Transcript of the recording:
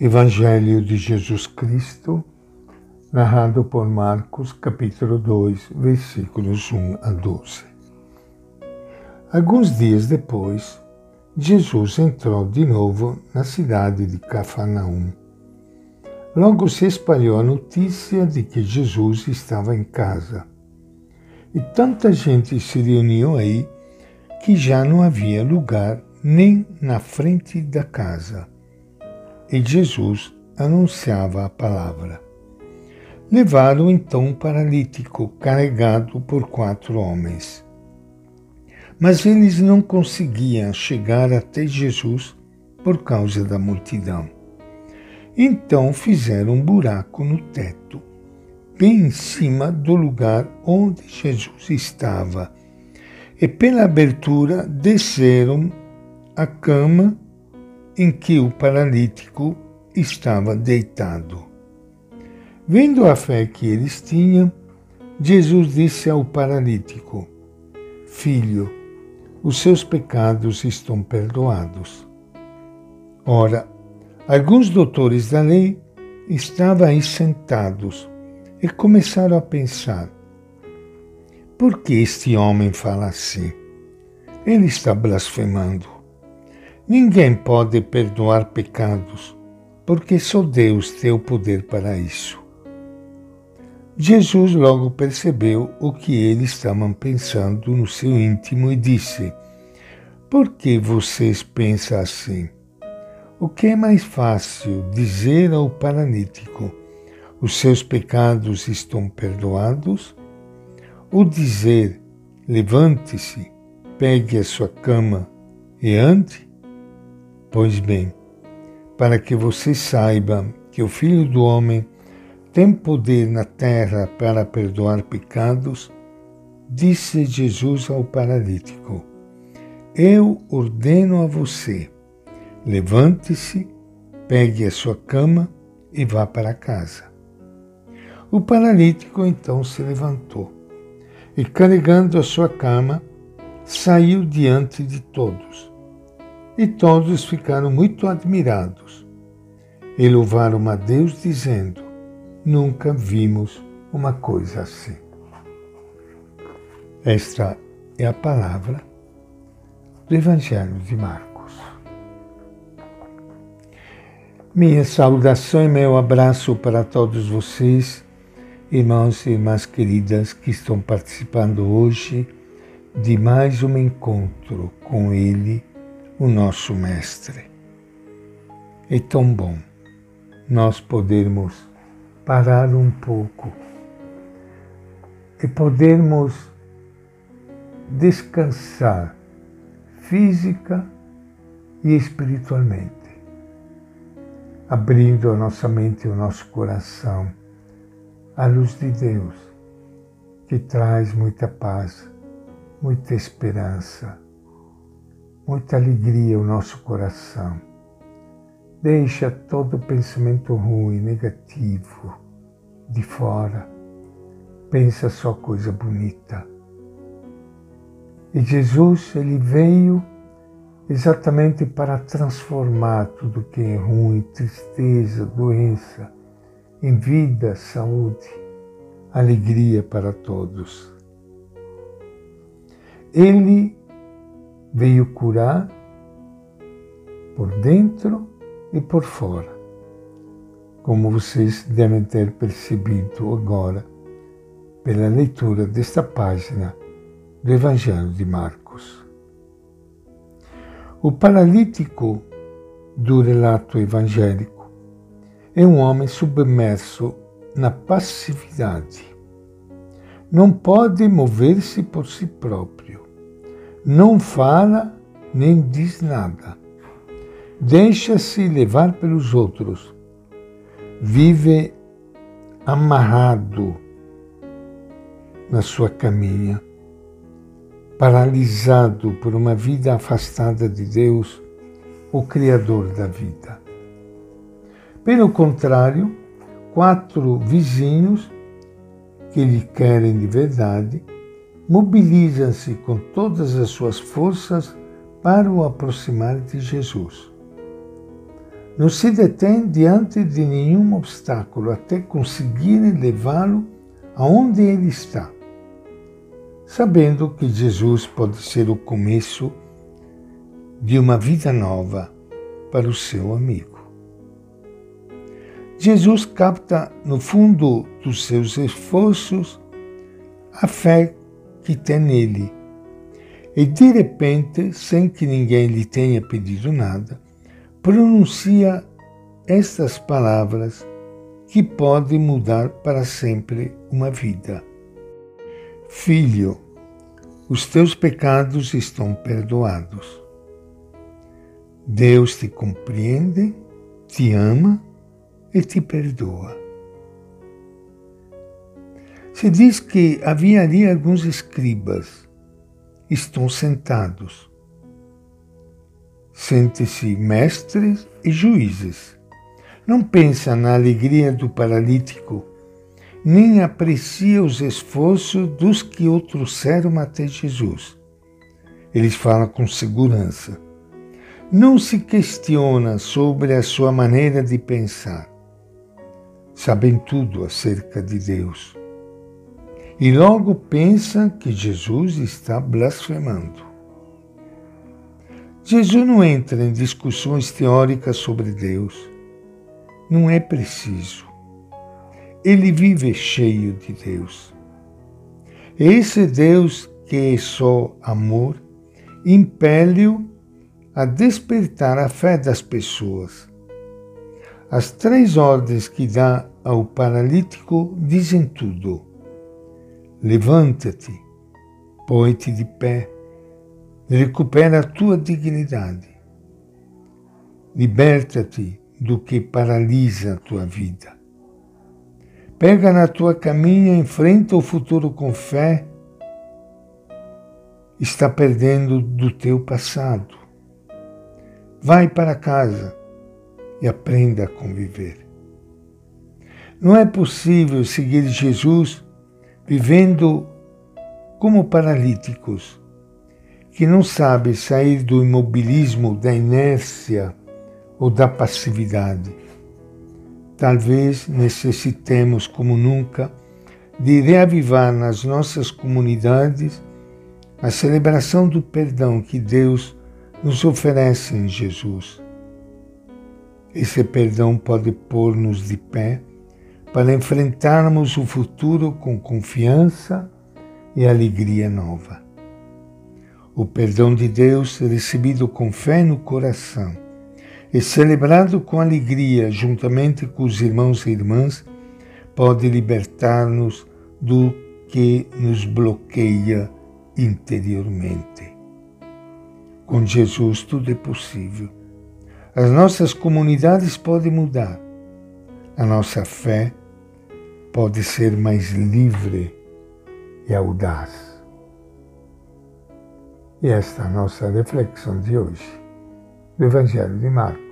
Evangelho de Jesus Cristo, narrado por Marcos, capítulo 2, versículos 1 a 12. Alguns dias depois, Jesus entrou de novo na cidade de Cafarnaum. Logo se espalhou a notícia de que Jesus estava em casa. E tanta gente se reuniu aí que já não havia lugar nem na frente da casa e Jesus anunciava a palavra. Levaram então um paralítico carregado por quatro homens. Mas eles não conseguiam chegar até Jesus por causa da multidão. Então fizeram um buraco no teto, bem em cima do lugar onde Jesus estava, e pela abertura desceram a cama em que o paralítico estava deitado. Vendo a fé que eles tinham, Jesus disse ao paralítico: Filho, os seus pecados estão perdoados. Ora, alguns doutores da lei estavam aí sentados e começaram a pensar: por que este homem fala assim? Ele está blasfemando. Ninguém pode perdoar pecados, porque só Deus tem o poder para isso. Jesus logo percebeu o que eles estavam pensando no seu íntimo e disse: Por que vocês pensam assim? O que é mais fácil dizer ao paralítico: Os seus pecados estão perdoados? Ou dizer: Levante-se, pegue a sua cama e ande? Pois bem, para que você saiba que o Filho do Homem tem poder na terra para perdoar pecados, disse Jesus ao paralítico: Eu ordeno a você, levante-se, pegue a sua cama e vá para casa. O paralítico então se levantou e, carregando a sua cama, saiu diante de todos e todos ficaram muito admirados e louvaram a Deus, dizendo: Nunca vimos uma coisa assim. Esta é a palavra do Evangelho de Marcos. Minha saudação e meu abraço para todos vocês, irmãos e irmãs queridas que estão participando hoje de mais um encontro com Ele o nosso Mestre. É tão bom nós podermos parar um pouco e podermos descansar física e espiritualmente, abrindo a nossa mente e o nosso coração à luz de Deus, que traz muita paz, muita esperança muita alegria o nosso coração. Deixa todo pensamento ruim, negativo, de fora. Pensa só coisa bonita. E Jesus, ele veio exatamente para transformar tudo que é ruim, tristeza, doença, em vida, saúde, alegria para todos. Ele veio curar por dentro e por fora, como vocês devem ter percebido agora pela leitura desta página do Evangelho de Marcos. O paralítico do relato evangélico é um homem submerso na passividade. Não pode mover-se por si próprio não fala nem diz nada. Deixa-se levar pelos outros. Vive amarrado na sua caminha, paralisado por uma vida afastada de Deus, o Criador da vida. Pelo contrário, quatro vizinhos que lhe querem de verdade mobiliza-se com todas as suas forças para o aproximar de Jesus. não se detém diante de nenhum obstáculo até conseguirem levá-lo aonde ele está, sabendo que Jesus pode ser o começo de uma vida nova para o seu amigo. Jesus capta no fundo dos seus esforços a fé que tem nele. E de repente, sem que ninguém lhe tenha pedido nada, pronuncia estas palavras que podem mudar para sempre uma vida. Filho, os teus pecados estão perdoados. Deus te compreende, te ama e te perdoa. Se diz que havia ali alguns escribas, estão sentados sente-se mestres e juízes. Não pensa na alegria do paralítico, nem aprecia os esforços dos que o trouxeram até Jesus. Eles falam com segurança. Não se questiona sobre a sua maneira de pensar. Sabem tudo acerca de Deus. E logo pensam que Jesus está blasfemando. Jesus não entra em discussões teóricas sobre Deus. Não é preciso. Ele vive cheio de Deus. Esse Deus que é só amor impele-o a despertar a fé das pessoas. As três ordens que dá ao paralítico dizem tudo. Levanta-te, põe-te de pé, Recupera a tua dignidade. Liberta-te do que paralisa a tua vida. Pega na tua caminha, enfrenta o futuro com fé. Está perdendo do teu passado. Vai para casa e aprenda a conviver. Não é possível seguir Jesus vivendo como paralíticos que não sabe sair do imobilismo, da inércia ou da passividade. Talvez necessitemos, como nunca, de reavivar nas nossas comunidades a celebração do perdão que Deus nos oferece em Jesus. Esse perdão pode pôr-nos de pé para enfrentarmos o futuro com confiança e alegria nova o perdão de Deus recebido com fé no coração e celebrado com alegria juntamente com os irmãos e irmãs, pode libertar-nos do que nos bloqueia interiormente. Com Jesus tudo é possível. As nossas comunidades podem mudar. A nossa fé pode ser mais livre e audaz. E esta é a nossa reflexão de hoje do Evangelho de Marcos.